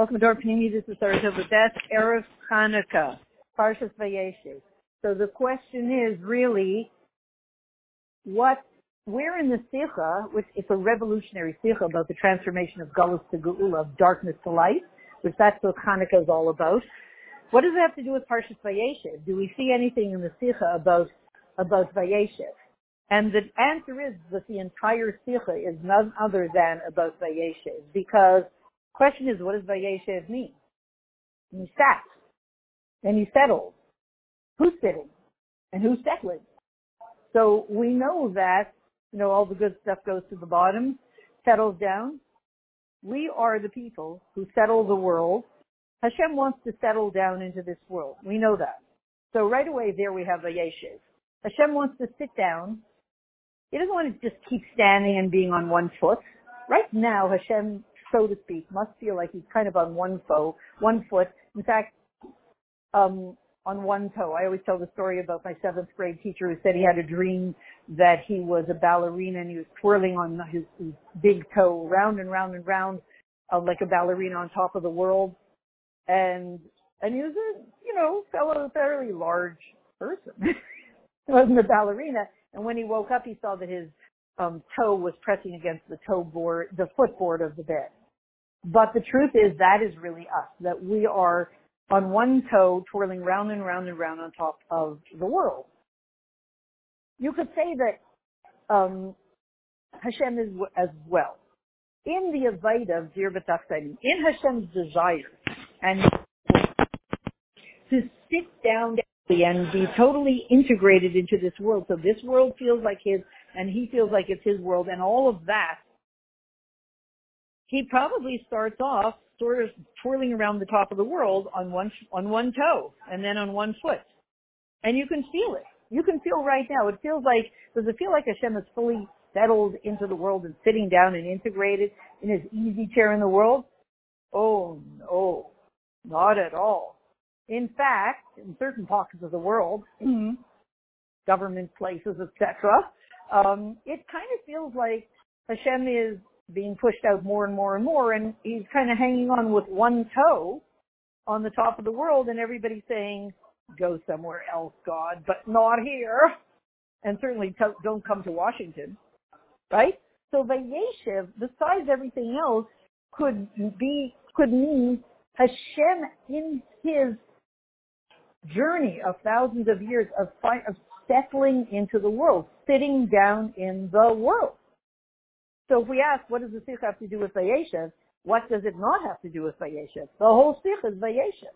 Welcome to our Panini. This is Sarah that's Erev Hanukkah, Parshas Vayeshev. So the question is really, what, where in the Sikha, which is a revolutionary Sikha about the transformation of Galus to Geula, of darkness to light, which that's what Hanukkah is all about. What does it have to do with Parshas Vayeshev? Do we see anything in the Sikha about, about Vayeshev? And the answer is that the entire Sikha is none other than about Vayeshev, because question is, what does Vayeshev mean? And he sat, and he settled. Who's sitting? And who's settling? So we know that, you know, all the good stuff goes to the bottom, settles down. We are the people who settle the world. Hashem wants to settle down into this world. We know that. So right away there we have Vayeshev. Hashem wants to sit down. He doesn't want to just keep standing and being on one foot. Right now Hashem so to speak, must feel like he's kind of on one foot, one foot. In fact, um, on one toe. I always tell the story about my seventh grade teacher who said he had a dream that he was a ballerina and he was twirling on his, his big toe round and round and round uh, like a ballerina on top of the world. And, and he was a, you know, fellow, fairly large person. he wasn't a ballerina. And when he woke up, he saw that his um, toe was pressing against the toe board, the footboard of the bed. But the truth is that is really us, that we are on one toe twirling round and round and round on top of the world. You could say that um, Hashem is as well. In the Avaida of Dir in Hashem's desire and to sit down and be totally integrated into this world. So this world feels like his and he feels like it's his world and all of that he probably starts off sort of twirling around the top of the world on one on one toe and then on one foot, and you can feel it. You can feel right now. It feels like does it feel like Hashem is fully settled into the world and sitting down and integrated in his easy chair in the world? Oh no, not at all. In fact, in certain pockets of the world, mm-hmm. government places, etc., um, it kind of feels like Hashem is being pushed out more and more and more, and he's kind of hanging on with one toe on the top of the world, and everybody's saying, "Go somewhere else, God, but not here," and certainly to- don't come to Washington, right? So Vayeshev, besides everything else, could be could mean Hashem in His journey of thousands of years of, of settling into the world, sitting down in the world. So if we ask, what does the Sikha have to do with Vayeshev? What does it not have to do with Vayeshev? The whole Sikha is Vayeshev.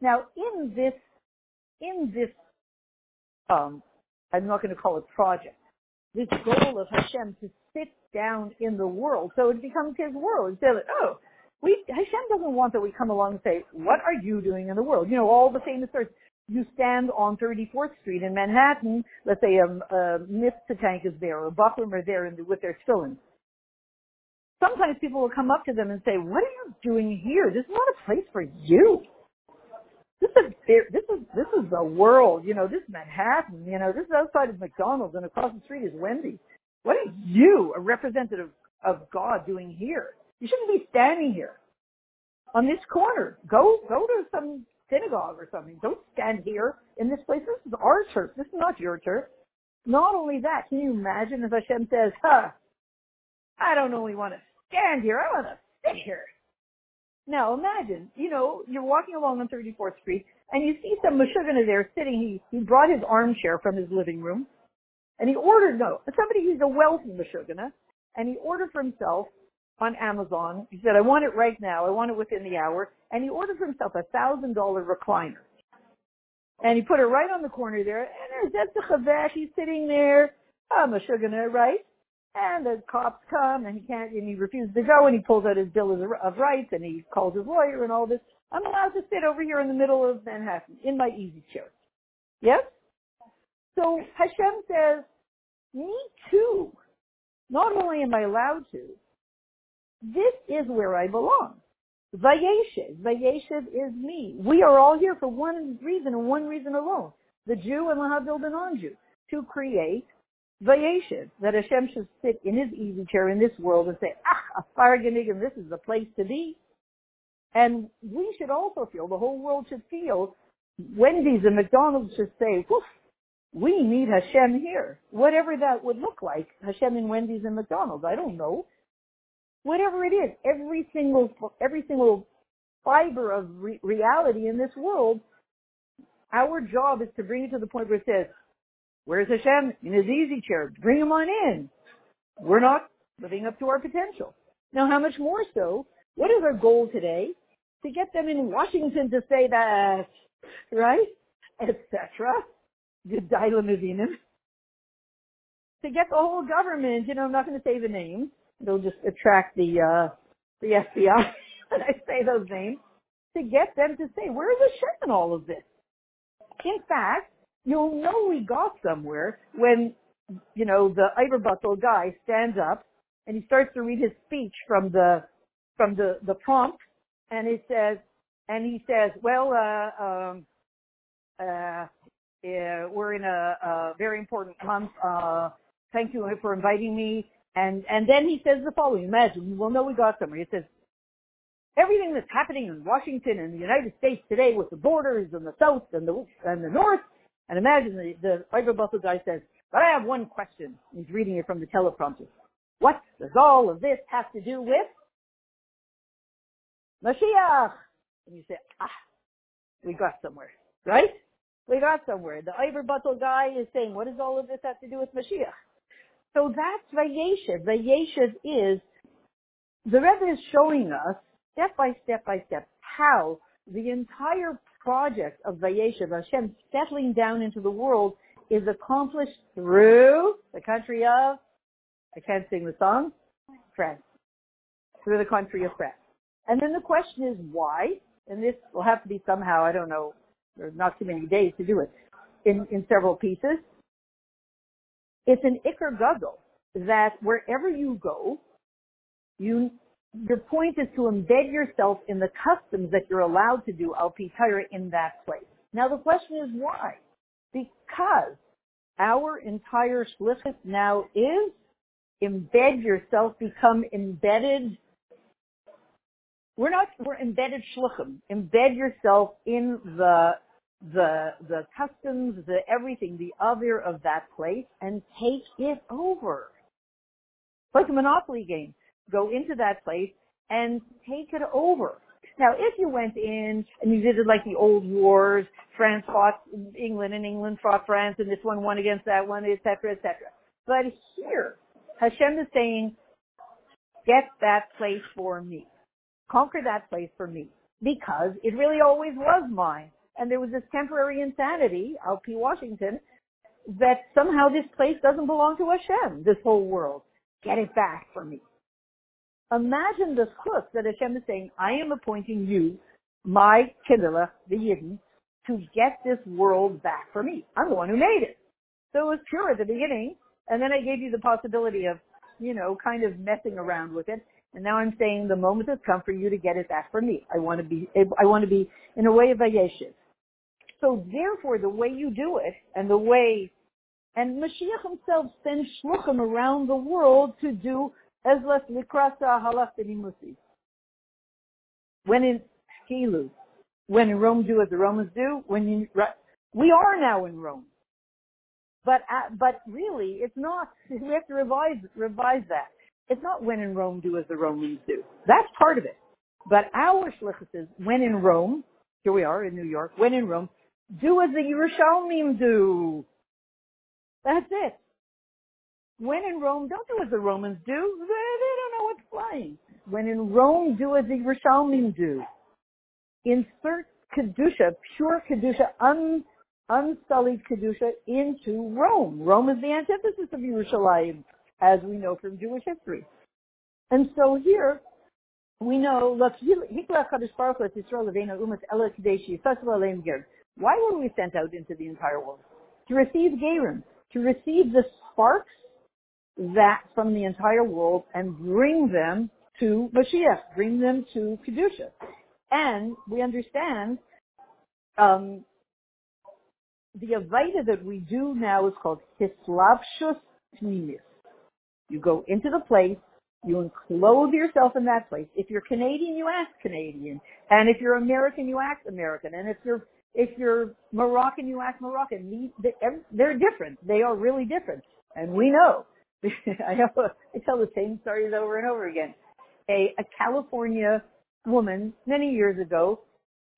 Now, in this, in this, um, I'm not going to call it project, this goal of Hashem to sit down in the world, so it becomes His world. Instead of, oh, we, Hashem doesn't want that we come along and say, what are you doing in the world? You know, all the famous words. You stand on 34th Street in Manhattan, let's say a, a Mitzvah tank is there, or a Bucklam are there the, with their tefillin sometimes people will come up to them and say, "What are you doing here? This is not a place for you. This is this is this is the world. You know, this is Manhattan. You know, this is outside of McDonald's, and across the street is Wendy's. What are you, a representative of God, doing here? You shouldn't be standing here on this corner. Go go to some synagogue or something. Don't stand here in this place. This is our church. This is not your church. Not only that, can you imagine if Hashem says, huh, I don't only want to stand here, I want to sit here. Now imagine, you know, you're walking along on 34th Street and you see some Meshuggah there sitting. He, he brought his armchair from his living room and he ordered, no, somebody who's a wealthy Meshuggah and he ordered for himself on Amazon. He said, I want it right now. I want it within the hour. And he ordered for himself a thousand dollar recliner. And he put it right on the corner there. And there's the Chavash. He's sitting there. I'm a Meshuggah, right? And the cops come and he can't, and he refuses to go and he pulls out his bill of rights and he calls his lawyer and all this. I'm allowed to sit over here in the middle of Manhattan in my easy chair. Yes? So Hashem says, me too. Not only am I allowed to, this is where I belong. Vayeshev. Vayeshev is me. We are all here for one reason and one reason alone. The Jew and Lahavdil the non-Jew. To create That Hashem should sit in his easy chair in this world and say, ah, a Faraganig, and this is the place to be. And we should also feel, the whole world should feel, Wendy's and McDonald's should say, Woof, we need Hashem here. Whatever that would look like, Hashem in Wendy's and McDonald's, I don't know. Whatever it is, every single, every single fiber of re- reality in this world, our job is to bring it to the point where it says, where's Hashem? In his easy chair. Bring him on in. We're not living up to our potential. Now, how much more so? What is our goal today? To get them in Washington to say that, right? Etc. To get the whole government, you know, I'm not going to say the names. They'll just attract the, uh, the FBI when I say those names. To get them to say, where's Hashem in all of this? In fact, you'll know we got somewhere when, you know, the Iberbuttel guy stands up and he starts to read his speech from the, from the, the prompt and he says, and he says, well, uh, um, uh, uh, we're in a, a very important month. Uh, thank you for inviting me. And, and then he says the following. Imagine, we'll know we got somewhere. He says, everything that's happening in Washington and the United States today with the borders and the South and the, and the North. And imagine the, the guy says, but I have one question. He's reading it from the teleprompter. What does all of this have to do with Mashiach? And you say, ah, we got somewhere, right? We got somewhere. The Iberbuttel guy is saying, what does all of this have to do with Mashiach? So that's Vayeshev. Vayeshev is, the Rebbe is showing us step by step by step how the entire project of Vayeshev, Hashem settling down into the world, is accomplished through the country of, I can't sing the song, France. Through the country of France. And then the question is why, and this will have to be somehow, I don't know, there's not too many days to do it, in, in several pieces. It's an Iker Gadol that wherever you go, you, your point is to embed yourself in the customs that you're allowed to do al Torah in that place. Now the question is why? Because our entire shlichus now is embed yourself, become embedded we're not, we're embedded shluchim. Embed yourself in the, the, the customs, the everything, the other of that place and take it over. It's Like a monopoly game. Go into that place and take it over. Now, if you went in and you it like the old wars, France fought England and England fought France and this one won against that one, etc., etc. But here, Hashem is saying, get that place for me conquer that place for me because it really always was mine. And there was this temporary insanity, LP Washington, that somehow this place doesn't belong to Hashem, this whole world. Get it back for me. Imagine the chus that Hashem is saying, I am appointing you, my Kindle, the Yidden, to get this world back for me. I'm the one who made it. So it was pure at the beginning, and then I gave you the possibility of, you know, kind of messing around with it. And now I'm saying the moment has come for you to get it back from me. I want to be, I want to be in a way of Vayeshev. So therefore, the way you do it and the way, and Mashiach himself sends shluchim around the world to do Ezlas Likrasa Halach. When in Kilu, when in Rome do as the Romans do, when you, we are now in Rome. But, uh, but really, it's not, we have to revise, revise that. It's not when in Rome do as the Romans do. That's part of it. But our shlichus is when in Rome, here we are in New York, when in Rome, do as the Yerushalmim do. That's it. When in Rome, don't do as the Romans do. They, they don't know what's flying. When in Rome, do as the Yerushalmim do. Insert Kedusha, pure Kedusha, un, unsullied Kedusha into Rome. Rome is the antithesis of Yerushalayim as we know from Jewish history. And so here, we know, why were we sent out into the entire world? To receive Gerim, to receive the sparks that from the entire world and bring them to Mashiach, bring them to Kedusha. And we understand um, the Avaita that we do now is called Hislavshus Pnimis. You go into the place You enclose yourself in that place. If you're Canadian, you act Canadian. And if you're American, you act American. And if you're if you're Moroccan, you act Moroccan. They're different. They are really different. And we know. I know I tell the same stories over and over again. A, a California woman many years ago,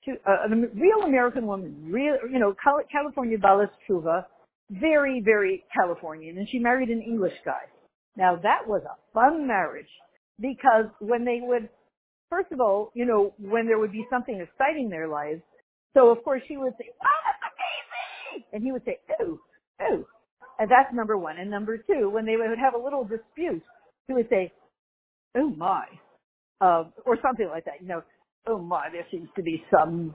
to, uh, a real American woman, real, you know, California Baalas Tshuva, very, very Californian, and she married an English guy. Now that was a fun marriage because when they would, first of all, you know, when there would be something exciting in their lives, so of course she would say, "Oh, that's amazing," and he would say, "Ooh, ooh," and that's number one. And number two, when they would have a little dispute, he would say, "Oh my," uh, or something like that. You know, "Oh my, there seems to be some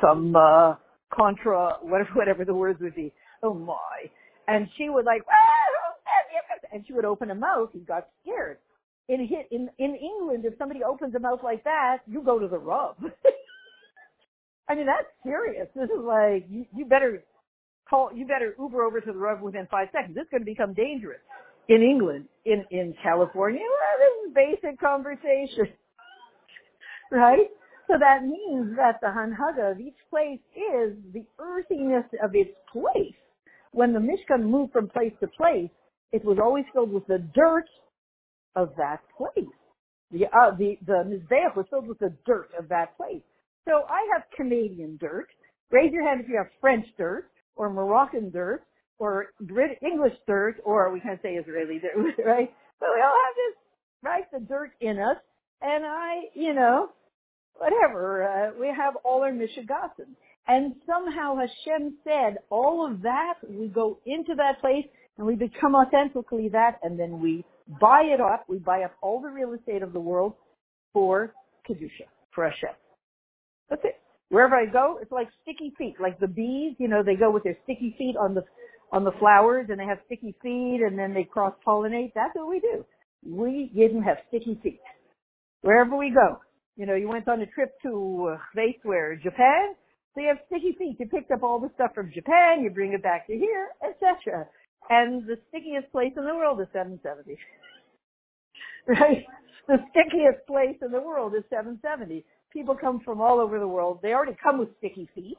some uh, contra, whatever whatever the words would be." Oh my, and she would like, ah, and she would open a mouth. He got scared. In hit in in England, if somebody opens a mouth like that, you go to the rub. I mean, that's serious. This is like, you, you better call, you better Uber over to the rub within five seconds. It's going to become dangerous. In England, in, in California, well, this is basic conversation. right? So that means that the hanhaga of each place is the earthiness of its place. When the Mishkan moved from place to place, it was always filled with the dirt of that place. The, uh, the, the Mizbeach was filled with the dirt of that place. So I have Canadian dirt. Raise your hand if you have French dirt or Moroccan dirt or Brit- English dirt or we can't say Israeli dirt, right? But we all have this, right, the dirt in us. And I, you know, whatever, uh, we have all our Mishigasim. And somehow Hashem said all of that, we go into that place and we become authentically that and then we buy it up, we buy up all the real estate of the world for Kedusha, for Hashem. That's it. Wherever I go, it's like sticky feet, like the bees, you know, they go with their sticky feet on the, on the flowers and they have sticky feet and then they cross pollinate. That's what we do. We didn't have sticky feet. Wherever we go. You know, you went on a trip to uh, where Japan, so you have sticky feet. You picked up all the stuff from Japan, you bring it back to here, etc. And the stickiest place in the world is 770. right? The stickiest place in the world is 770 people come from all over the world. They already come with sticky feet.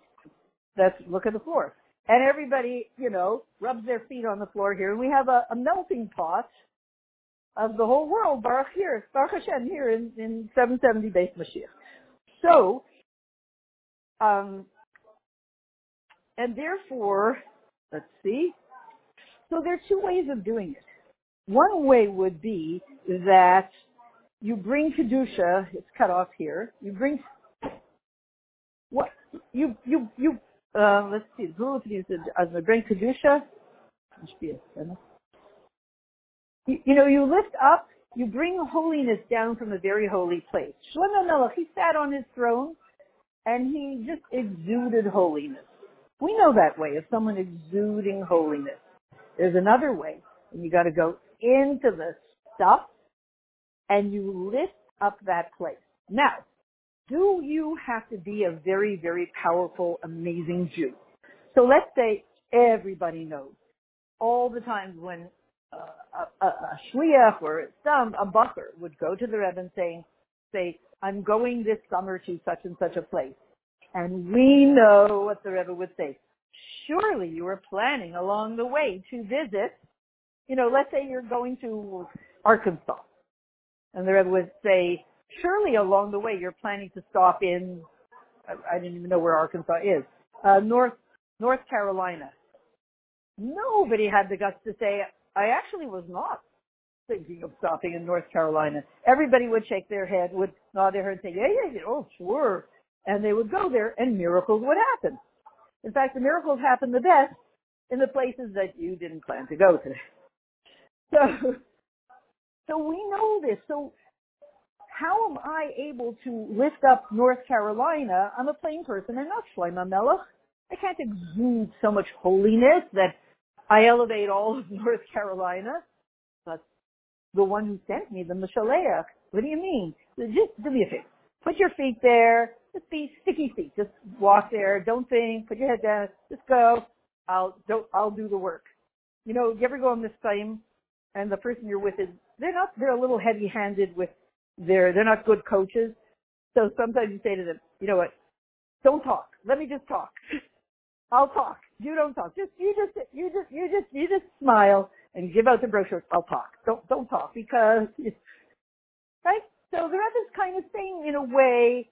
That's look at the floor. And everybody, you know, rubs their feet on the floor here. And we have a, a melting pot of the whole world, Baruch here, Baruch Hashem here in, in 770 Beit Mashiach. So, um, and therefore, let's see. So there are two ways of doing it. One way would be that you bring kedusha. It's cut off here. You bring what you you you. Uh, let's see. As I bring kedusha, you, you know, you lift up. You bring holiness down from a very holy place. Shlomo Melech, he sat on his throne, and he just exuded holiness. We know that way of someone exuding holiness. There's another way, and you got to go into the stuff and you lift up that place. Now, do you have to be a very, very powerful, amazing Jew? So let's say everybody knows all the times when uh, a, a, a shliach or some a bucker would go to the Rebbe and say, say, I'm going this summer to such and such a place. And we know what the Rebbe would say. Surely you were planning along the way to visit, you know, let's say you're going to Arkansas and the Rebbe would say, surely along the way you're planning to stop in, I, I didn't even know where Arkansas is, uh, North, North Carolina. Nobody had the guts to say, I actually was not thinking of stopping in North Carolina. Everybody would shake their head, would nod their head and say, yeah, yeah, yeah, oh, sure. And they would go there and miracles would happen. In fact, the miracles happen the best in the places that you didn't plan to go to. So, so we know this. So how am I able to lift up North Carolina? I'm a plain person and not Shlomo Melech. I can't exude so much holiness that I elevate all of North Carolina. But the one who sent me, the Mishaleach, what do you mean? Just do me a favor. Put your feet there. Just be sticky feet. Just walk there. Don't think. Put your head down. Just go. I'll don't. I'll do the work. You know, you ever go on this time and the person you're with is they're not, they're a little heavy-handed with their, they're not good coaches. So sometimes you say to them, you know what, don't talk. Let me just talk. I'll talk. You don't talk. Just, you just, you just, you just, you just smile and give out the brochure. I'll talk. Don't, don't talk because, right? So the this kind of thing in a way,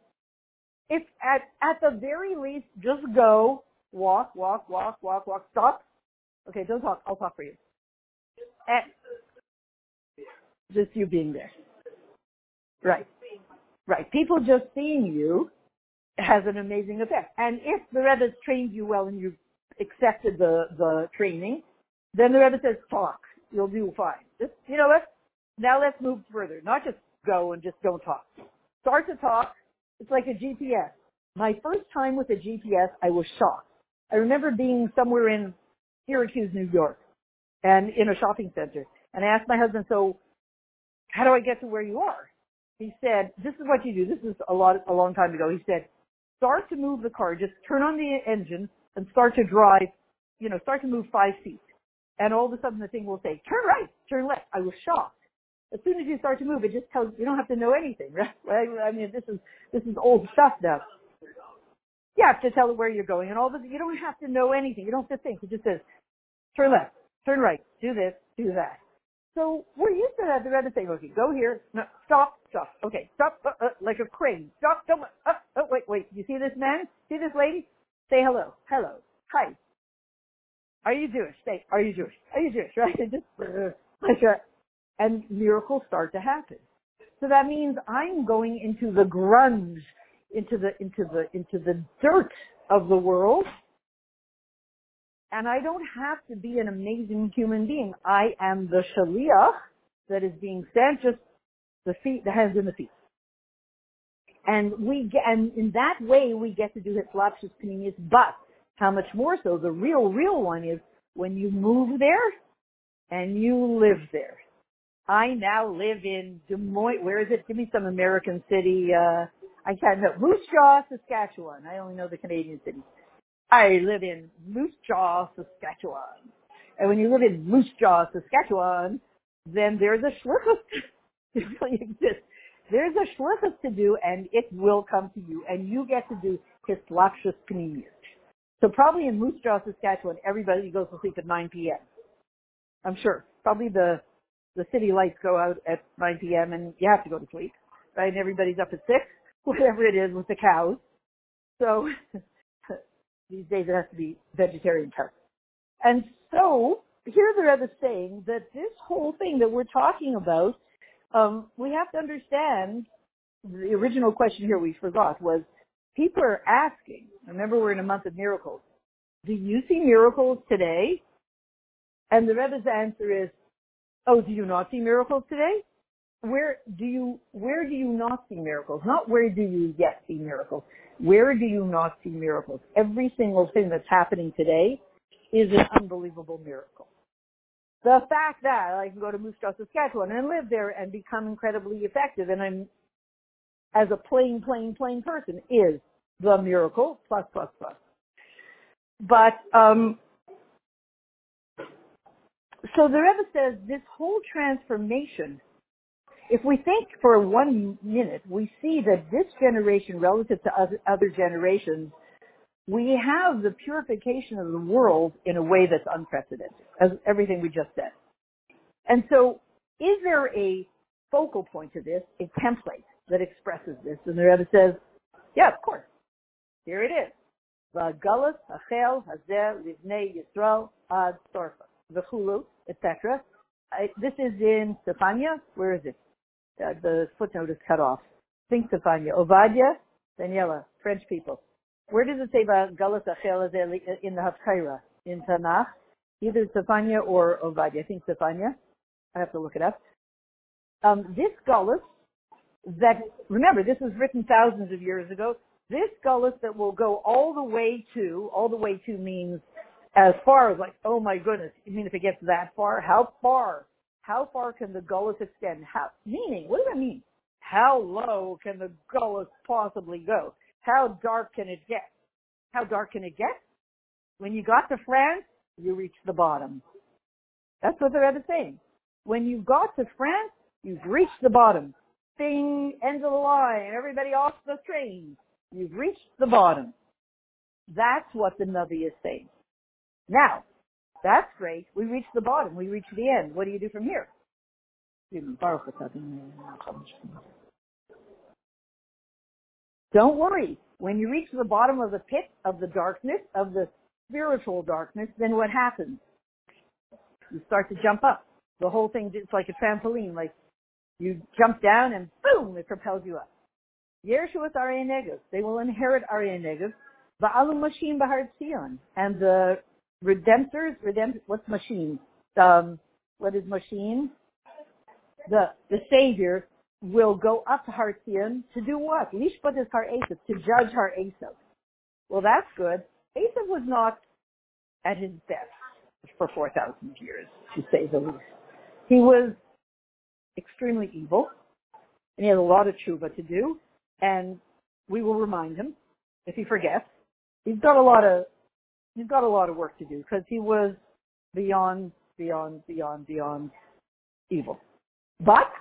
if at, at the very least, just go, walk, walk, walk, walk, walk, stop. Okay, don't talk. I'll talk for you. And just you being there. Right. Right. People just seeing you has an amazing effect. And if the Rebbe trained you well and you accepted the, the training, then the Rebbe says, talk. You'll do fine. Just, you know what? Now let's move further. Not just go and just don't talk. Start to talk. It's like a GPS. My first time with a GPS, I was shocked. I remember being somewhere in Syracuse, New York, and in a shopping center. And I asked my husband, so how do I get to where you are? He said, this is what you do. This is a lot, a long time ago. He said, start to move the car. Just turn on the engine and start to drive, you know, start to move five feet. And all of a sudden the thing will say, turn right, turn left. I was shocked. As soon as you start to move, it just tells, you don't have to know anything, right? I mean, this is, this is old stuff now. You have to tell it where you're going and all this. You don't have to know anything. You don't have to think. It just says, turn left, turn right, do this, do that. So we're used to that. The Rebbe saying, okay, go here, no, stop, stop, okay, stop, uh, uh, like a crane, stop, don't, uh, oh, wait, wait, you see this man? See this lady? Say hello, hello, hi. Are you Jewish? Say, are you Jewish? Are you Jewish? Right? And just, uh, like a, and miracles start to happen. So that means I'm going into the grunge, into the, into the, into the dirt of the world and I don't have to be an amazing human being. I am the shaliach that is being sent, just the feet, the hands and the feet. And we get, and in that way we get to do Hislavshus Pnimis, but how much more so, the real, real one is when you move there and you live there. I now live in Des Moines, where is it? Give me some American city, uh, I can't know, Moose Jaw, Saskatchewan. I only know the Canadian cities. I live in Moose Jaw, Saskatchewan. And when you live in Moose Jaw, Saskatchewan, then there's a shlichus. it really exists. There's a shlichus to do, and it will come to you, and you get to do Hislavshus Pnimis. So probably in Moose Jaw, Saskatchewan, everybody goes to sleep at 9 p.m. I'm sure. Probably the the city lights go out at 9 p.m. and you have to go to sleep, right? And everybody's up at six, whatever it is with the cows. So these days it has to be vegetarian turkey. And so here the Rebbe saying that this whole thing that we're talking about, um, we have to understand the original question here we forgot was people are asking, remember we're in a month of miracles, do you see miracles today? And the Rebbe's answer is, oh, do you not see miracles today? Where do you, where do you not see miracles? Not where do you yet see miracles. Where do you not see miracles? Every single thing that's happening today is an unbelievable miracle. The fact that I can go to Moose Jaw, Saskatchewan and live there and become incredibly effective and I'm, as a plain, plain, plain person is the miracle, plus, plus, plus. But, um, so the Rebbe says this whole transformation if we think for one minute, we see that this generation relative to other, generations, we have the purification of the world in a way that's unprecedented, as everything we just said. And so, is there a focal point to this, a template that expresses this? And the Rebbe says, yeah, of course. Here it is. V'galus achel hazer livnei Yisrael ad sorfa. V'chulu, etc. This is in Tzefania. Where is it? Uh, the footnote is cut off. Think Tzefania. Ovadia, Daniela, French people. Where does it say about Galus Achel in the Haftorah? In Tanakh? Either Tzefania or Ovadia. I think Tzefania. I have to look it up. Um, this Galus that, remember, this was written thousands of years ago. This Galus that will go all the way to, all the way to means as far as like, oh my goodness, you mean if it gets that far? How far? How far can the gullus extend? How, meaning, what does that mean? How low can the gullus possibly go? How dark can it get? How dark can it get? When you got to France, you reach the bottom. That's what the Rebbe is saying. when you got to France, you've reached the bottom. Bing, end of the line, everybody off the train. You've reached the bottom. That's what the Navi is saying. Now, that's great. We reached the bottom. We reached the end. What do you do from here? Don't worry. When you reach the bottom of the pit of the darkness, of the spiritual darkness, then what happens? You start to jump up. The whole thing, it's like a trampoline, like you jump down and boom, it propels you up. Yershuas Arya Negev. They will inherit Arya Negev. Ba'alu Mashim Bahar Tzion. And the redemptors, redempt, what's machine? Um, what is machine? The, the savior will go up to Har Tzion to do what? Lishpat is Har Esav, to judge Har Esav. Well, that's good. Esav was not at his best for 4,000 years, to say the least. He was extremely evil, and he had a lot of tshuva to do, and we will remind him if he forgets. He's got a lot of he's got a lot of work to do because he was beyond, beyond, beyond, beyond evil. But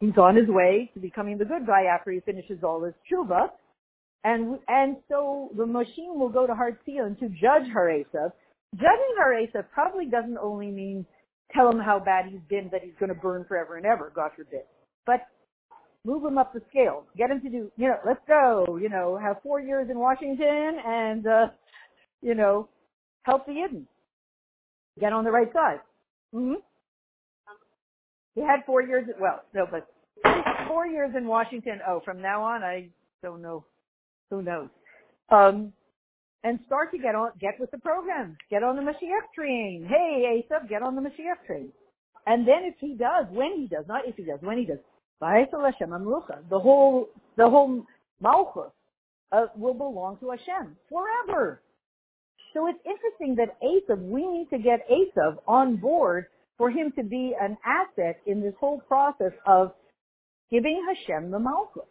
he's on his way to becoming the good guy after he finishes all his tshuva. And, and so the machine will go to Har Tzion to judge Har Judging Har probably doesn't only mean tell him how bad he's been that he's going to burn forever and ever, God forbid. But move him up the scale. Get him to do, you know, let's go, you know, have four years in Washington and, uh, you know, help the Yidden. Get on the right side. Mm-hmm. He had four years, well, no, but four years in Washington. Oh, from now on, I don't know. Who knows? Um, and start to get on, get with the program. Get on the Mashiach train. Hey, Esav, get on the Mashiach train. And then if he does, when he does, not if he does, when he does, the whole, the whole Malchus uh, will belong to Hashem forever. So it's interesting that Esav, we need to get Esav on board for him to be an asset in this whole process of giving Hashem the Malchus.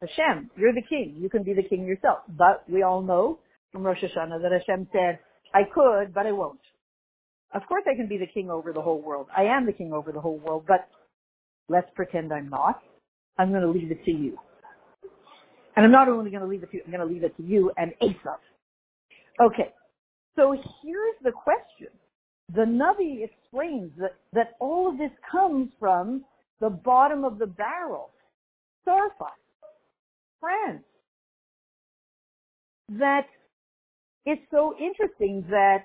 Hashem, you're the king. You can be the king yourself. But we all know from Rosh Hashanah that Hashem said, I could, but I won't. Of course I can be the king over the whole world. I am the king over the whole world, but let's pretend I'm not. I'm going to leave it to you. And I'm not only going to leave it to you, I'm going to leave it to you and Esav. Okay. So here's the question. The Navi explains that, that all of this comes from the bottom of the barrel, Sarfa, France. That it's so interesting that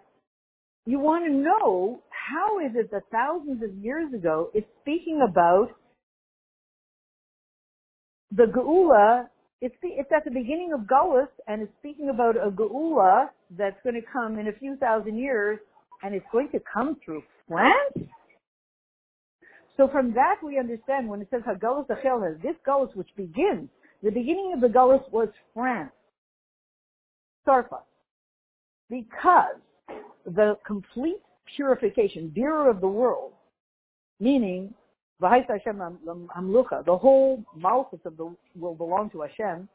you want to know how is it that thousands of years ago it's speaking about the Geula it's, the, it's at the beginning of Gullus, and it's speaking about a Geula that's going to come in a few thousand years, and it's going to come through France? So from that we understand when it says Hagulus Achelnes, this Gullus which begins, the beginning of the Gullus was France. Sarfa. Because the complete purification, Bira of the world, meaning Um, um, the whole malchus of the will belong to Hashem,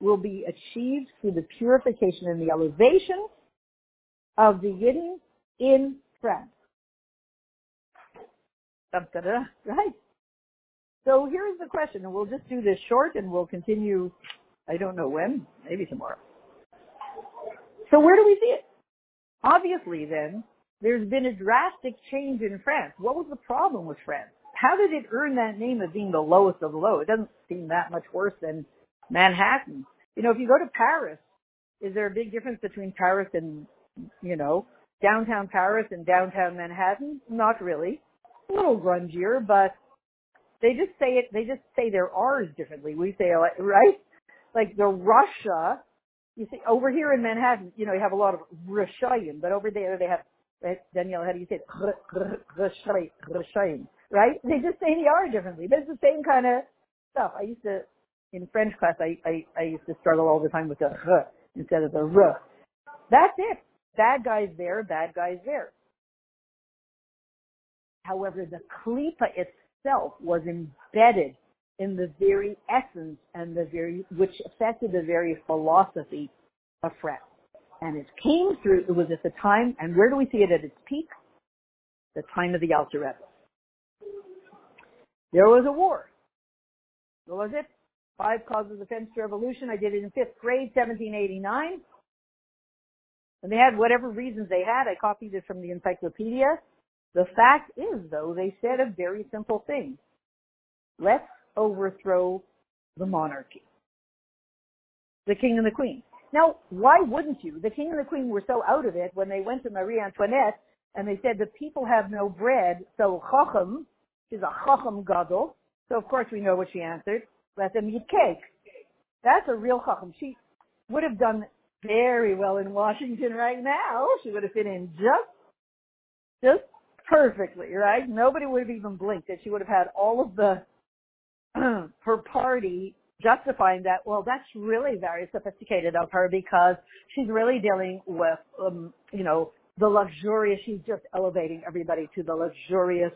will be achieved through the purification and the elevation of the Yidden in France. Right? So here's the question, and we'll just do this short and we'll continue, I don't know when, maybe tomorrow. So where do we see it? Obviously then, there's been a drastic change in France. What was the problem with France? How did it earn that name of being the lowest of the low? It doesn't seem that much worse than Manhattan. You know, if you go to Paris, is there a big difference between Paris and, you know, downtown Paris and downtown Manhattan? Not really. A little grungier, but they just say it, they just say their R's differently. We say, right? Like the Russia, you see, over here in Manhattan, you know, you have a lot of Russian, but over there they have, Danielle, how do you say it? Right? They just say the R differently, but it's the same kind of stuff. I used to, in French class, I, I, I used to struggle all the time with the R instead of the R. That's it. Bad guys there, bad guys there. However, the klipa itself was embedded in the very essence and the very, which affected the very philosophy of France. And it came through, it was at the time, and where do we see it at its peak? The time of the Alter Rebbe There was a war. What was it? Five Causes of Feminist Revolution. I did it in fifth grade, 1789. And they had whatever reasons they had. I copied it from the encyclopedia. The fact is, though, they said a very simple thing. Let's overthrow the monarchy. The king and the queen. Now, why wouldn't you? The king and the queen were so out of it when they went to Marie Antoinette and they said the people have no bread, so Chacham, she's a Chacham Gadol. So of course we know what she answered. Let them eat cake. That's a real Chacham. She would have done very well in Washington right now. She would have fit in just, just perfectly, right? Nobody would have even blinked and she would have had all of the, her party justifying that, well, that's really very sophisticated of her because she's really dealing with, um, you know, the luxurious, she's just elevating everybody to the luxurious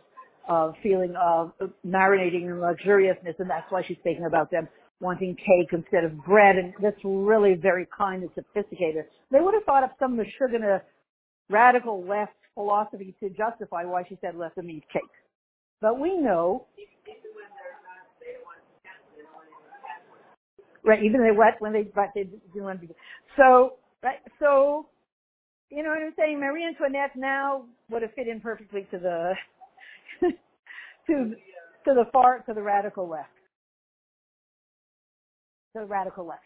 uh, feeling of marinating in luxuriousness, and that's why she's speaking about them wanting cake instead of bread, and that's really very kind and sophisticated. They would have thought up some Meshuggah radical left philosophy to justify why she said let them eat cake. But we know Right, even they what when they but they didn't want to be so right so you know what I'm saying? Marie Antoinette now would have fit in perfectly to the to to the far to the radical left. To the radical left.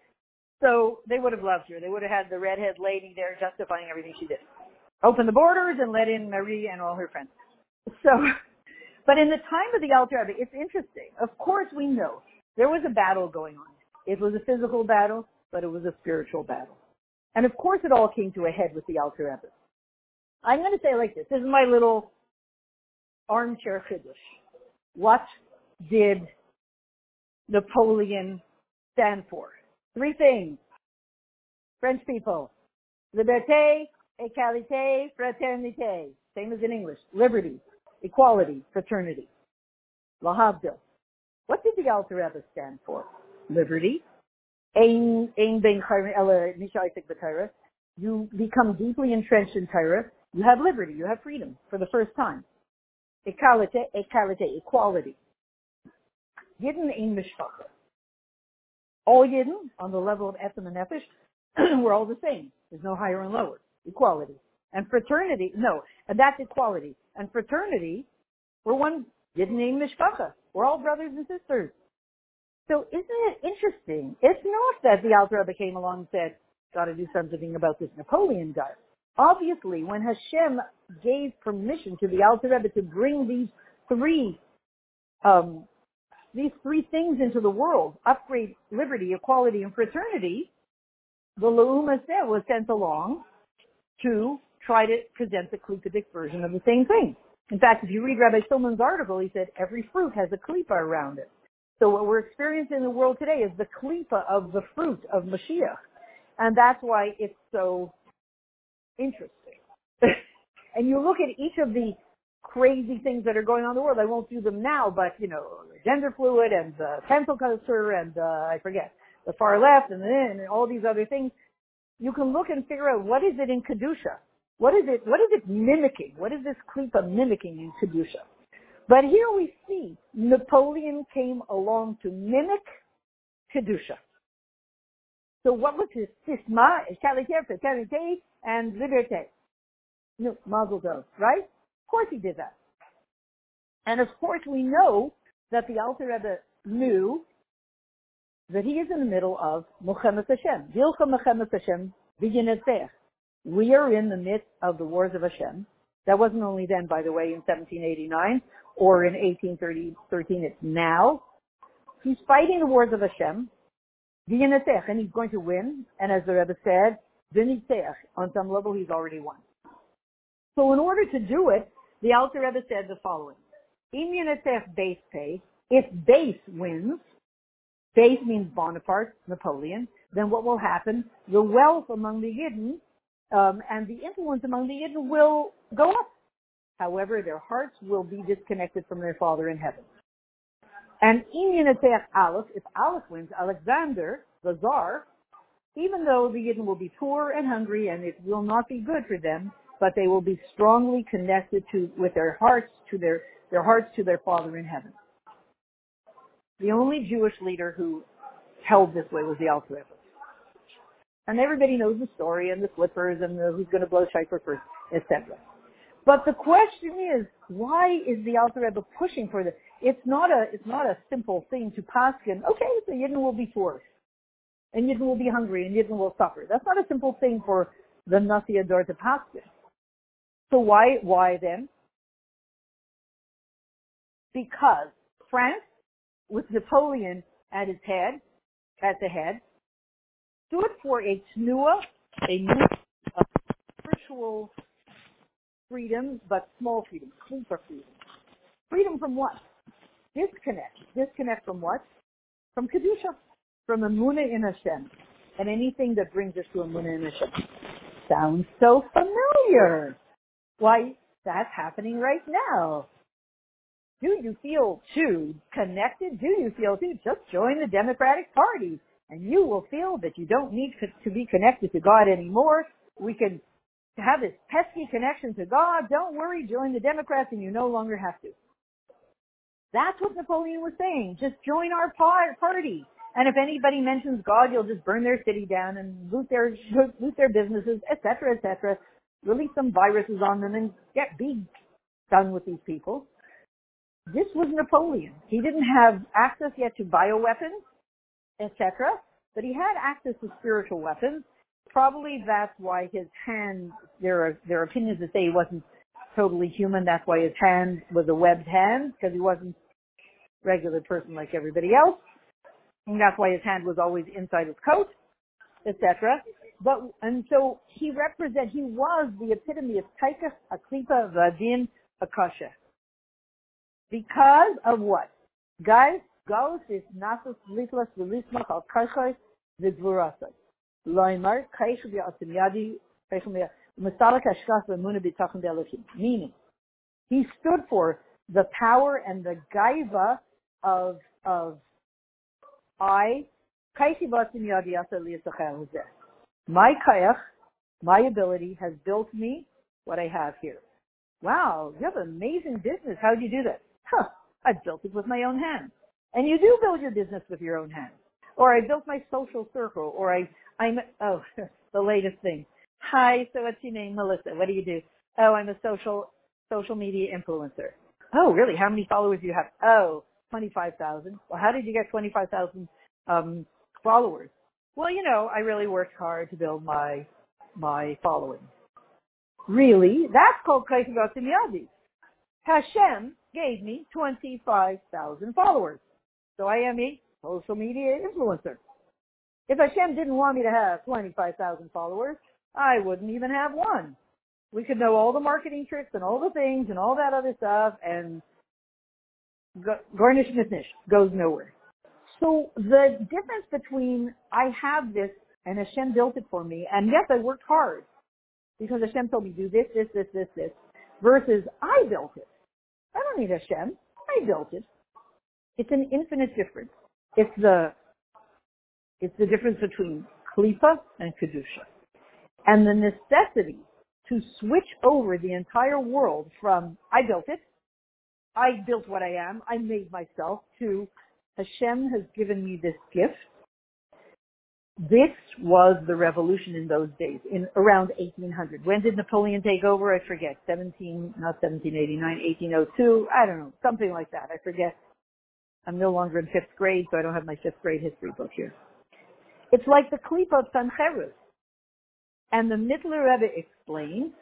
So they would have loved her. They would have had the redhead lady there justifying everything she did. Open the borders and let in Marie and all her friends. So, but in the time of the Alter Rebbe, it's interesting. Of course, we know there was a battle going on. It was a physical battle, but it was a spiritual battle. And of course it all came to a head with the Alter Rebbe. I'm going to say like this. This is my little armchair chiddush. What did Napoleon stand for? Three things. French people. Liberté, égalité, fraternité. Same as in English. Liberty, equality, fraternity. La Lahavdil. What did the Alter Rebbe stand for? Liberty. You become deeply entrenched in Torah. You have liberty. You have freedom for the first time. Equality, equality, equality. Yidden in mishpacha. All Yidden on the level of Etzem and Nefesh, we're all the same. There's no higher and lower. Equality. And fraternity, no, and that's equality. And fraternity, we're one Yidden in mishpacha. We're all brothers and sisters. So isn't it interesting? It's not that the Alter Rebbe came along and said, got to do something about this Napoleon guy. Obviously, when Hashem gave permission to the Alter Rebbe to bring these three, um, these three things into the world, upgrade liberty, equality, and fraternity, the Leuma was sent along to try to present the Klipadic version of the same thing. In fact, if you read Rabbi Silman's article, he said every fruit has a klipa around it. So what we're experiencing in the world today is the klipa of the fruit of Mashiach. And that's why it's so interesting. and you look at each of the crazy things that are going on in the world. I won't do them now, but you know, gender fluid and the pencil culture and uh, I forget the far left and then and all these other things. You can look and figure out what is it in kedusha. What is it? What is it mimicking? What is this klipa mimicking in kedusha? But here we see Napoleon came along to mimic Kedusha. So what was his sisma, and liberté? No, Mazel Tov, right? Of course he did that. And of course we know that the Alter Rebbe knew that he is in the middle of Muhammad Hashem. Vilcha Muhammad Hashem, We are in the midst of the wars of Hashem. That wasn't only then, by the way, in 1789 or in 1813, it's now. He's fighting the wars of Hashem, and he's going to win. And as the Rebbe said, on some level, he's already won. So in order to do it, the Alter Rebbe said the following. Beis pay. If Beis wins, Beis means Bonaparte, Napoleon, then what will happen? The wealth among the Yidden um, and the influence among the Yidden will go up. However, their hearts will be disconnected from their Father in heaven. And in Aleph, if Aleph wins, Alexander, the Tsar, even though the Yidden will be poor and hungry and it will not be good for them, but they will be strongly connected to, with their hearts to their, their hearts to their Father in heaven. The only Jewish leader who held this way was the Alter Rebbe. And everybody knows the story and the flippers and the who's going to blow Shofar first, etc. But the question is, why is the Alter Rebbe pushing for this? It's not a, it's not a simple thing to paskin, okay, the Yidden will be forced. And Yidden will be hungry and Yidden will suffer. That's not a simple thing for the Nasi HaDor to pass paskin. So why, why then? Because France, with Napoleon at its head, at the head, stood for a tnua, a of spiritual freedom, but small freedom, super freedom. Freedom from what? Disconnect. Disconnect from what? From Kedusha, from Amunah in Hashem, and anything that brings us to Amunah in Hashem. Sounds so familiar. Why, that's happening right now. Do you feel too connected? Do you feel too? Just join the Democratic Party and you will feel that you don't need to be connected to God anymore. We can have this pesky connection to God. Don't worry, join the Democrats and you no longer have to. That's what Napoleon was saying. Just join our party. And if anybody mentions God, you'll just burn their city down and loot their loot their businesses, etc., etc. Release some viruses on them and get be done with these people. This was Napoleon. He didn't have access yet to bioweapons, etc., but he had access to spiritual weapons. Probably that's why his hand, there are, there are opinions that say he wasn't totally human. That's why his hand was a webbed hand, because he wasn't regular person like everybody else. And that's why his hand was always inside his coat, etc. But, and so he represent, he was the epitome of Taika, Aklipa, Vadin, Akasha. Because of what? Guys, Gauss is nasus litlas v'lismach al karchois v'dvurasai. Loimar, kaish v'yasim yadi, kaish v'yasalik hashkas v'muna b'tachim be'elohim. Meaning, he stood for the power and the gaiva of, of I, kaish v'yasim yadi My kayach, my ability has built me what I have here. Wow, you have an amazing business. How did you do that? huh, I built it with my own hands. And you do build your business with your own hands. Or I built my social circle, or I, I'm, oh, the latest thing. Hi, so what's your name? Melissa. What do you do? Oh, I'm a social, social media influencer. Oh, really? How many followers do you have? Oh, 25,000. Well, how did you get 25,000, um, followers? Well, you know, I really worked hard to build my, my following. Really? That's called Kaifigotzi Miyadi. Hashem gave me 25,000 followers. So I am a social media influencer. If Hashem didn't want me to have 25,000 followers, I wouldn't even have one. We could know all the marketing tricks and all the things and all that other stuff and garnish misnish goes nowhere. So the difference between I have this and Hashem built it for me, and yes, I worked hard because Hashem told me do this, this, this, this, this, versus I built it. I don't need Hashem. I built it. It's an infinite difference. It's the, it's the difference between Klipa and Kedusha. And the necessity to switch over the entire world from, I built it, I built what I am, I made myself, to Hashem has given me this gift, this was the revolution in those days, in around 1800. When did Napoleon take over? I forget. 17, not 1789, 1802. I don't know, something like that. I forget. I'm no longer in fifth grade, so I don't have my fifth grade history book here. It's like the Klipa of Sancherus. And the Mittler Rebbe explains,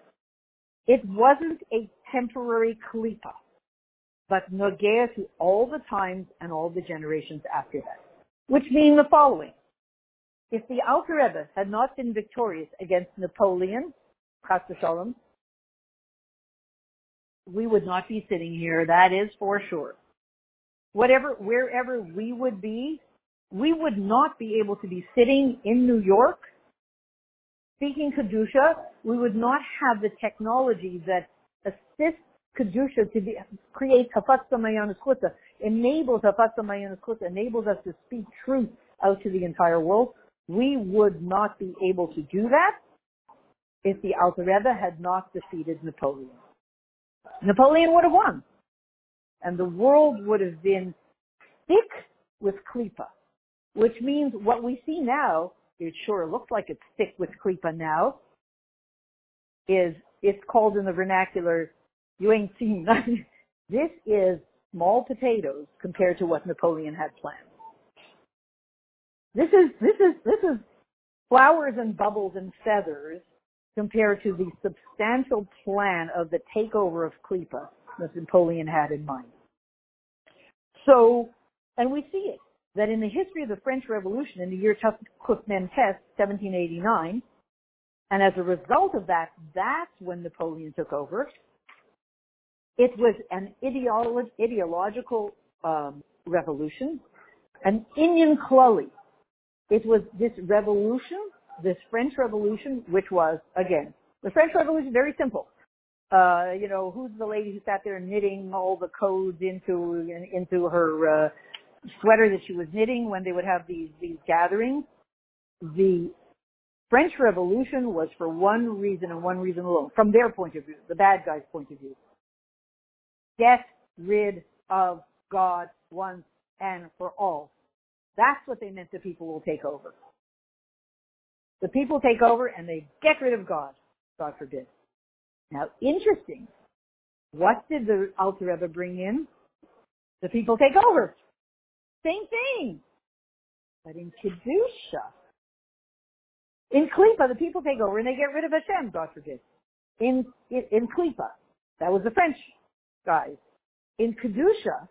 it wasn't a temporary Klipa, but Nogea to all the times and all the generations after that. Which mean the following. If the Rebbe had not been victorious against Napoleon, Shalom, we would not be sitting here. That is for sure. Whatever, wherever we would be, we would not be able to be sitting in New York speaking Kedusha. We would not have the technology that assists Kedusha to be, create Hafatza Mayanis enables Hafatza Mayanis enables us to speak truth out to the entire world. We would not be able to do that if the Alter had not defeated Napoleon. Napoleon would have won. And the world would have been thick with klipa, which means what we see now, it sure looks like it's thick with klipa now, is it's called in the vernacular, you ain't seen nothing. This is small potatoes compared to what Napoleon had planned. This is, this is, this is flowers and bubbles and feathers compared to the substantial plan of the takeover of Klipa that Napoleon had in mind. So, and we see it, that in the history of the French Revolution in the year Kufmen Test, 1789, and as a result of that, that's when Napoleon took over. It was an ideolo- ideological um, revolution, an Indian Chloe. It was this revolution, this French Revolution, which was, again, the French Revolution, very simple. Uh, you know, who's the lady who sat there knitting all the codes into into her uh, sweater that she was knitting when they would have these these gatherings? The French Revolution was for one reason and one reason alone, from their point of view, the bad guys' point of view. Get rid of God once and for all. That's what they meant the people will take over. The people take over and they get rid of God. God forbid. Now, interesting. What did the Alter Rebbe bring in? The people take over. Same thing. But in Kedusha, in Klippa, the people take over and they get rid of Hashem, God forbid. In, in, in Klippa, that was the French guys. In Kedusha,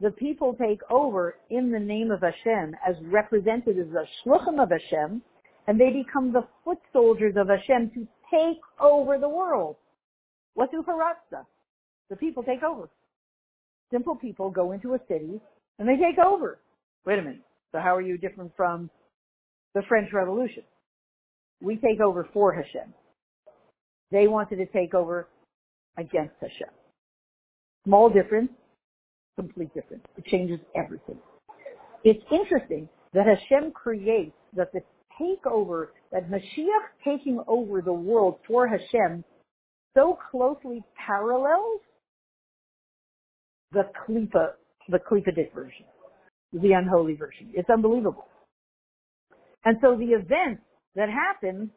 the people take over in the name of Hashem as represented as the shluchim of Hashem, and they become the foot soldiers of Hashem to take over the world. What do Haratza? The people take over. Simple people go into a city and they take over. Wait a minute. So how are you different from the French Revolution? We take over for Hashem. They wanted to take over against Hashem. Small difference, complete difference. It changes everything. It's interesting that Hashem creates that the takeover, that Mashiach taking over the world for Hashem so closely parallels the Klippa, the Klippadik version, the unholy version. It's unbelievable. And so the events that happened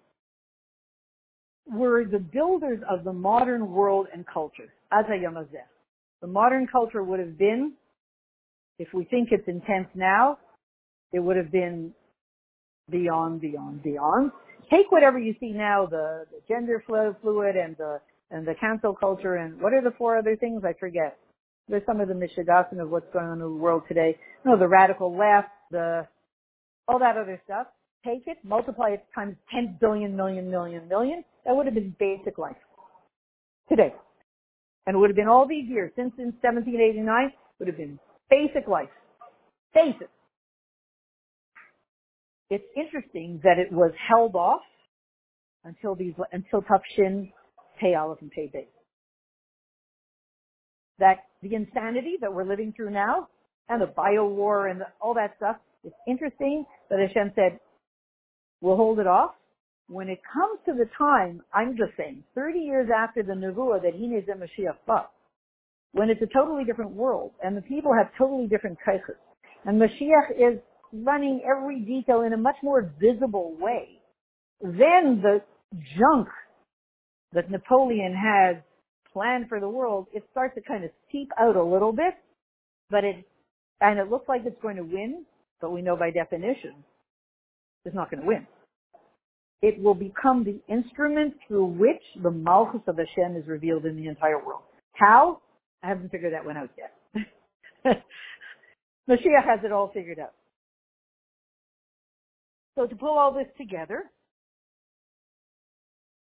were the builders of the modern world and culture, as a. The modern culture would have been, if we think it's intense now, it would have been beyond, beyond, beyond. Take whatever you see now, the, the gender fluid and the and the cancel culture and what are the four other things? I forget. There's some of the mishigasim of what's going on in the world today. No, the radical left, the all that other stuff. Take it, multiply it times 10 billion, million, million, million. That would have been basic life today. And it would have been all these years, since in 1789, would have been basic life. Basic. It's interesting that it was held off until these, until Tufshin, Pei Aleph, and Pei Bey. That the insanity that we're living through now, and the bio war and the, all that stuff, it's interesting that Hashem said, we'll hold it off when it comes to the time, I'm just saying, 30 years after the Nevuah that Hine Mashiach ba, when it's a totally different world and the people have totally different kaiches, and Mashiach is running every detail in a much more visible way, then the junk that Napoleon had planned for the world, it starts to kind of seep out a little bit, but it, and it looks like it's going to win, but we know by definition, it's not going to win it will become the instrument through which the Malchus of Hashem is revealed in the entire world. How? I haven't figured that one out yet. Mashiach has it all figured out. So to pull all this together,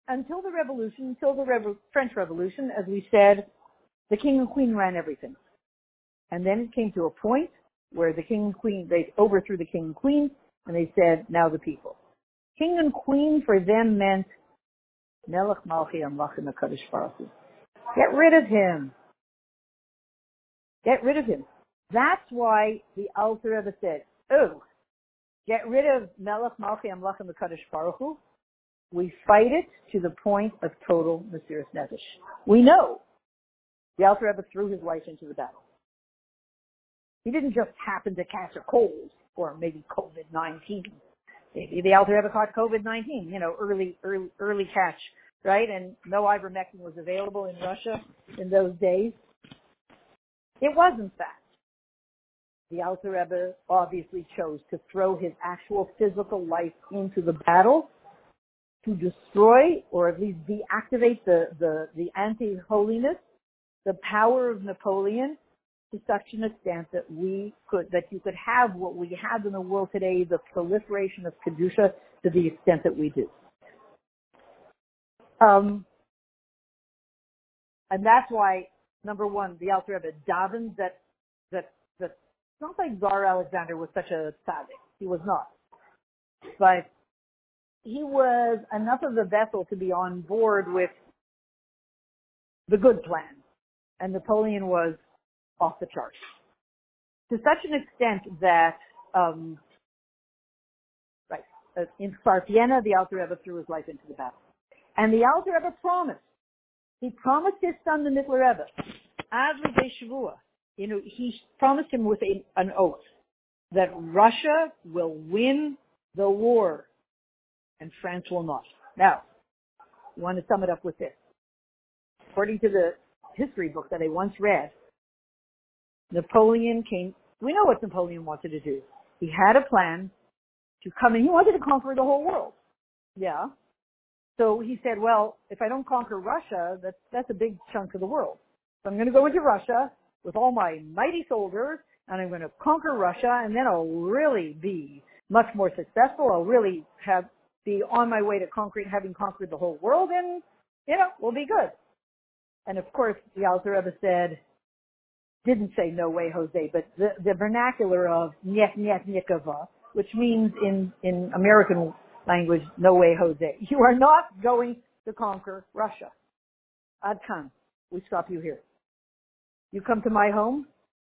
until the revolution, until the Revo- French Revolution, as we said, the king and queen ran everything. And then it came to a point where the king and queen, they overthrew the king and queen, and they said, now the people. King and queen for them meant Melech Malchi Amlach and Kaddish Baruch Get rid of him. Get rid of him. That's why the Alter Rebbe said, oh, get rid of Melech Malchi Amlach and Kaddish Baruch. We fight it to the point of total Mesiris Nefesh. We know the Alter Rebbe threw his life into the battle. He didn't just happen to catch a cold or maybe COVID-19. Maybe the Alter Rebbe caught COVID-19, you know, early, early, early catch, right? And no ivermectin was available in Russia in those days. It wasn't that. The Alter obviously chose to throw his actual physical life into the battle to destroy or at least deactivate the, the, the anti-holiness, the power of Napoleon to such an extent that we could, that you could have what we have in the world today, the proliferation of Kedusha to the extent that we do. Um, and that's why, number one, the Alter Rebbe davens that, that, that, it's not like Tsar Alexander was such a tzaddik. He was not. But he was enough of a vessel to be on board with the good plan. And Napoleon was off the charts. To such an extent that, um, right, uh, in Spartiana, the Alter Rebbe threw his life into the battle. And the Alter Rebbe promised, he promised his son, the Mittler Rebbe, Adli Shavua, you know, he promised him with a, an oath that Russia will win the war and France will not. Now, I want to sum it up with this. According to the history book that I once read, Napoleon came, we know what Napoleon wanted to do. He had a plan to come in, he wanted to conquer the whole world. Yeah. So he said, well, if I don't conquer Russia, that's, that's a big chunk of the world. So I'm going to go into Russia with all my mighty soldiers and I'm going to conquer Russia and then I'll really be much more successful. I'll really have, be on my way to conquering, having conquered the whole world and, you know, we'll be good. And of course, the Alter Rebbe said, didn't say no way, Jose, but the, the vernacular of niet niet nikava, which means in, in American language, no way, Jose. You are not going to conquer Russia. Adkan, we stop you here. You come to my home,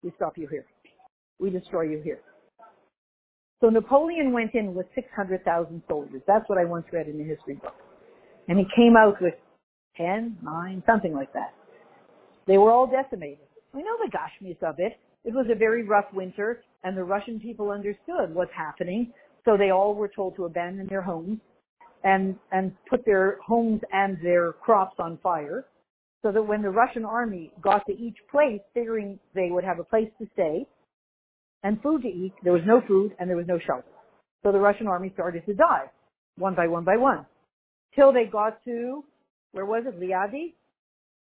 we stop you here. We destroy you here. So Napoleon went in with 600,000 soldiers. That's what I once read in the history book. And he came out with 10, 9, something like that. They were all decimated. We know the Gashmis of it. It was a very rough winter, and the Russian people understood what's happening, so they all were told to abandon their homes and and put their homes and their crops on fire, so that when the Russian army got to each place, figuring they would have a place to stay and food to eat, there was no food and there was no shelter. So the Russian army started to die, one by one by one, till they got to where was it, Liadi?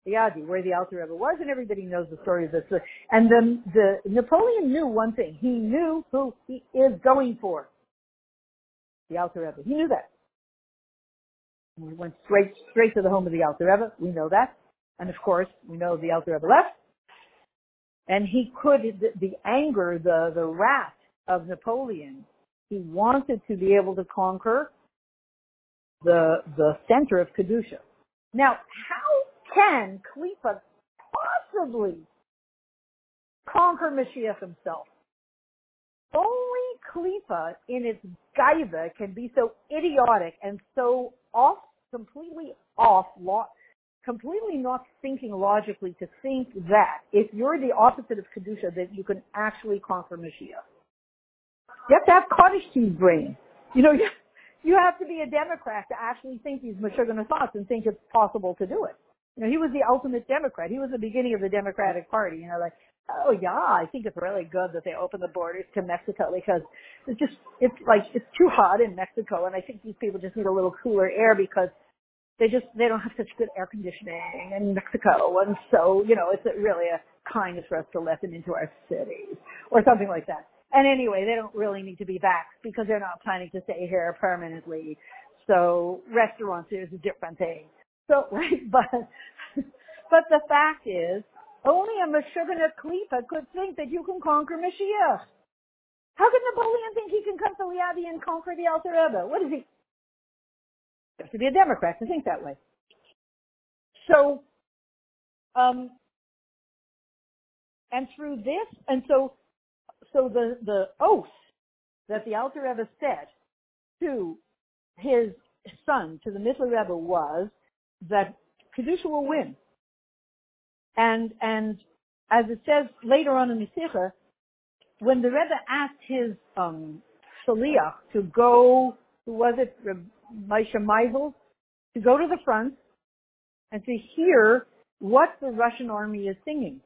Liadi, where the Alter Rebbe was, and everybody knows the story of this. And then the Napoleon knew one thing. He knew who he is going for. The Alter Rebbe. He knew that. And he went straight straight to the home of the Alter Rebbe. We know that. And of course, we know the Alter Rebbe left. And he could, the, the anger, the, the wrath of Napoleon, he wanted to be able to conquer the, the center of Kedusha. Now, how can Klippa possibly conquer Mashiach himself? Only Klippa in its gaiva can be so idiotic and so off, completely off, completely not thinking logically to think that if you're the opposite of Kedusha, that you can actually conquer Mashiach. You have to have cottage cheese brain. You know, you, have to be a Democrat to actually think these Meshuggah thoughts and think it's possible to do it. Know, he was the ultimate Democrat. He was the beginning of the Democratic Party. You know, like, oh yeah, I think it's really good that they open the borders to Mexico because it's just, it's like, it's too hot in Mexico and I think these people just need a little cooler air because they just, they don't have such good air conditioning in Mexico and so, you know, it's really a kindness for us to let them into our cities or something like that. And anyway, they don't really need to be vaxxed because they're not planning to stay here permanently. So restaurants is a different thing. So, right, but, but the fact is, only a Meshuggah Klippa could think that you can conquer Mashiach. How could Napoleon think he can come to Liadi and conquer the Alter Rebbe? What is he? You have to be a Democrat to think that way. So, um, and through this, and so so the, the oath that the Alter Rebbe said to his son, to the Mittler Rebbe, was that Kedusha will win. And, and as it says later on in the Sikha, when the Rebbe asked his um, shaliach to go, who was it, Moshe Meisel, to go to the front and to hear what the Russian army is singing.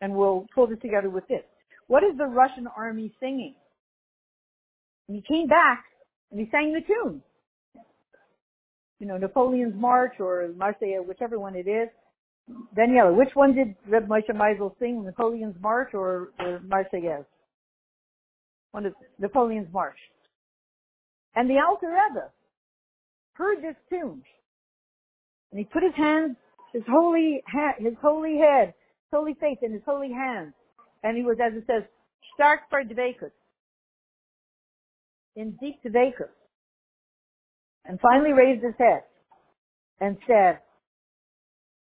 And we'll pull this together with this. What is the Russian army singing? And he came back and he sang the tune. You know, Napoleon's March or Marseillaise, whichever one it is. Daniela, which one did Reb Moshe Meisel sing? Napoleon's March or, or Marseillaise? One of Napoleon's March. And the Alter Rebbe heard this tune. And he put his hands, his holy, ha- his holy head, his holy face in his holy hands. And he was, as it says, stark for Dveikus. In deep Dveikus. And finally raised his head and said,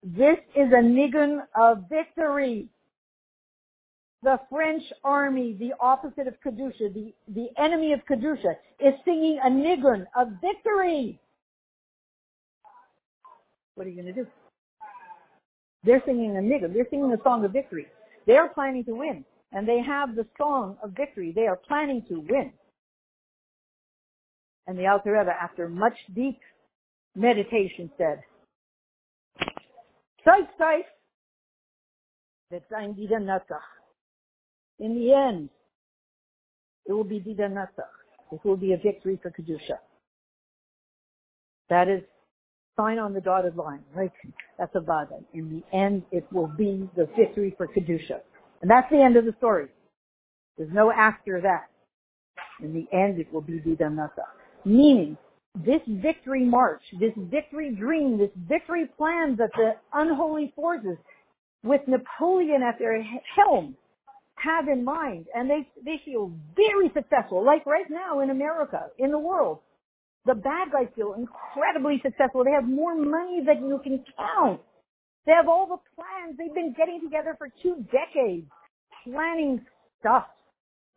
this is a nigun of victory. The French army, the opposite of Kedusha, the, the enemy of Kedusha, is singing a nigun of victory. What are you going to do? They're singing a nigun. They're singing a song of victory. They are planning to win. And they have the song of victory. They are planning to win. And the Alter Rebbe, after much deep meditation, said, Zeit, wird sein wieder Nassach. In the end, it will be wieder Nassach. It will be a victory for Kedusha. That is sign on the dotted line, right? That's a vada. In the end, it will be the victory for Kedusha. And that's the end of the story. There's no after that. In the end, it will be vida Nassach. Meaning, this victory march, this victory dream, this victory plan that the unholy forces with Napoleon at their helm have in mind. And they, they feel very successful, like right now in America, in the world. The bad guys feel incredibly successful. They have more money than you can count. They have all the plans. They've been getting together for two decades, planning stuff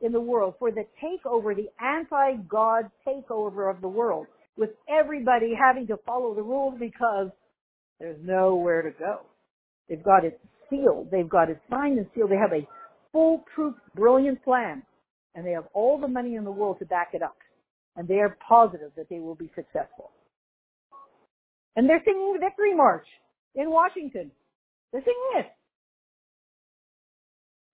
in the world for the takeover, the anti-God takeover of the world with everybody having to follow the rules because there's nowhere to go. They've got it sealed. They've got it signed and sealed. They have a foolproof, brilliant plan. And they have all the money in the world to back it up. And they are positive that they will be successful. And they're singing the victory march in Washington. They're singing it.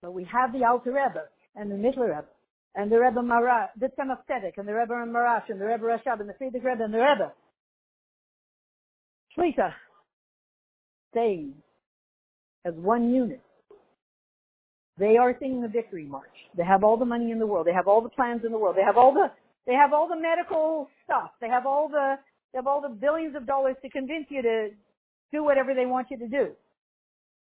But we have the Alter Rebbe and the Mittler Rebbe and the Rebbe Marash, the Tzemach Tzedek, and the Rebbe Marash, and the Rebbe Rashab, and the Frierdiker Rebbe, and the Rebbe. Shlita, saying as one unit. They are singing the victory march. They have all the money in the world. They have all the plans in the world. They have all the, they have all the medical stuff. They have all the, they have all the billions of dollars to convince you to do whatever they want you to do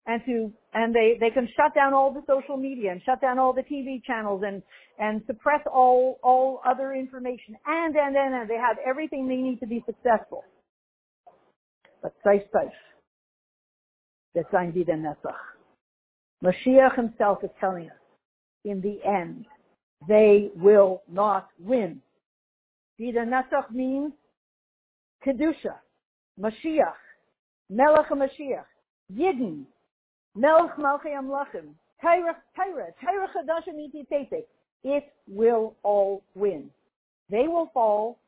and to and they they can shut down all the social media and shut down all the TV channels and and suppress all all other information and and and, and they have everything they need to be successful. But safe safe. That's wieder Netzach. Mashiach himself is telling us, in the end, they will not win. Vida Netzach means Kedusha, Mashiach, Melech Mashiach, Yidden, Melch Malchei Amlachim, Tyra, Tyra, Tyra Chadashim Iti It will all win. They will fall.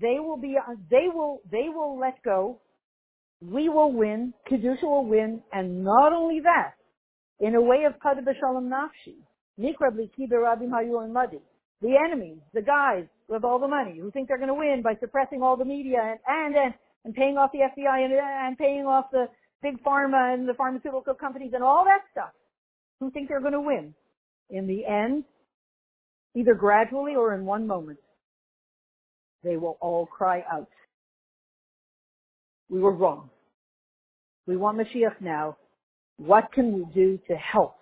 They will be, uh, they will, they will let go. We will win. Kedusha will win. And not only that, in a way of Kada B'Shalom Nafshi, Nikrabli Kiber Rabim Hayu and Madi. The enemies, the guys with all the money who think they're going to win by suppressing all the media and, and, and, and paying off the FBI and, and paying off the, big pharma and the pharmaceutical companies and all that stuff who think they're going to win. In the end, either gradually or in one moment, they will all cry out. We were wrong. We want Mashiach now. What can we do to help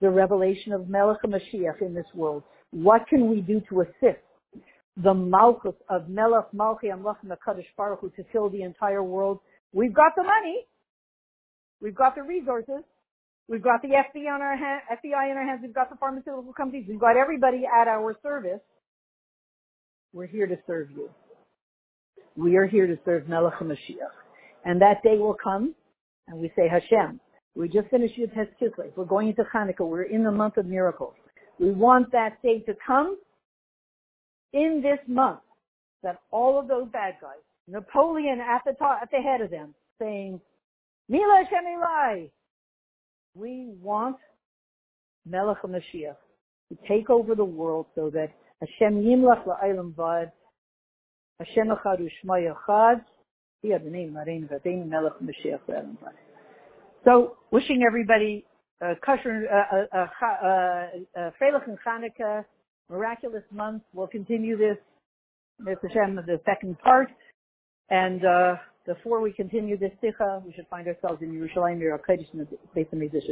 the revelation of Melech Mashiach in this world? What can we do to assist the Malchus of Melech Malchi Amlach Baruch Hu to fill the entire world? We've got the money. We've got the resources. We've got the FBI on our FBI in our hands. We've got the pharmaceutical companies. We've got everybody at our service. We're here to serve you. We are here to serve Melech Mashiach. And that day will come, and we say, Hashem, we just finished Yud Tes We're going into Hanukkah. We're in the month of miracles. We want that day to come in this month that all of those bad guys, Napoleon at the top, at the head of them, saying, Mila Shemilai, we want Melech HaMashiach to take over the world so that Hashem Yimlach La'aylam Vad, Hashem Echad U'Shma Yachad, He had the name Marein Vadein Melech HaMashiach La'aylam Vad. So, wishing everybody uh, uh, uh, Freilich and Chanukah, miraculous month. We'll continue this, Mr. Hashem, the second part. And uh, before we continue this sikha, we should find ourselves in Yerushalayim, Yerushalayim, Beis HaMikdash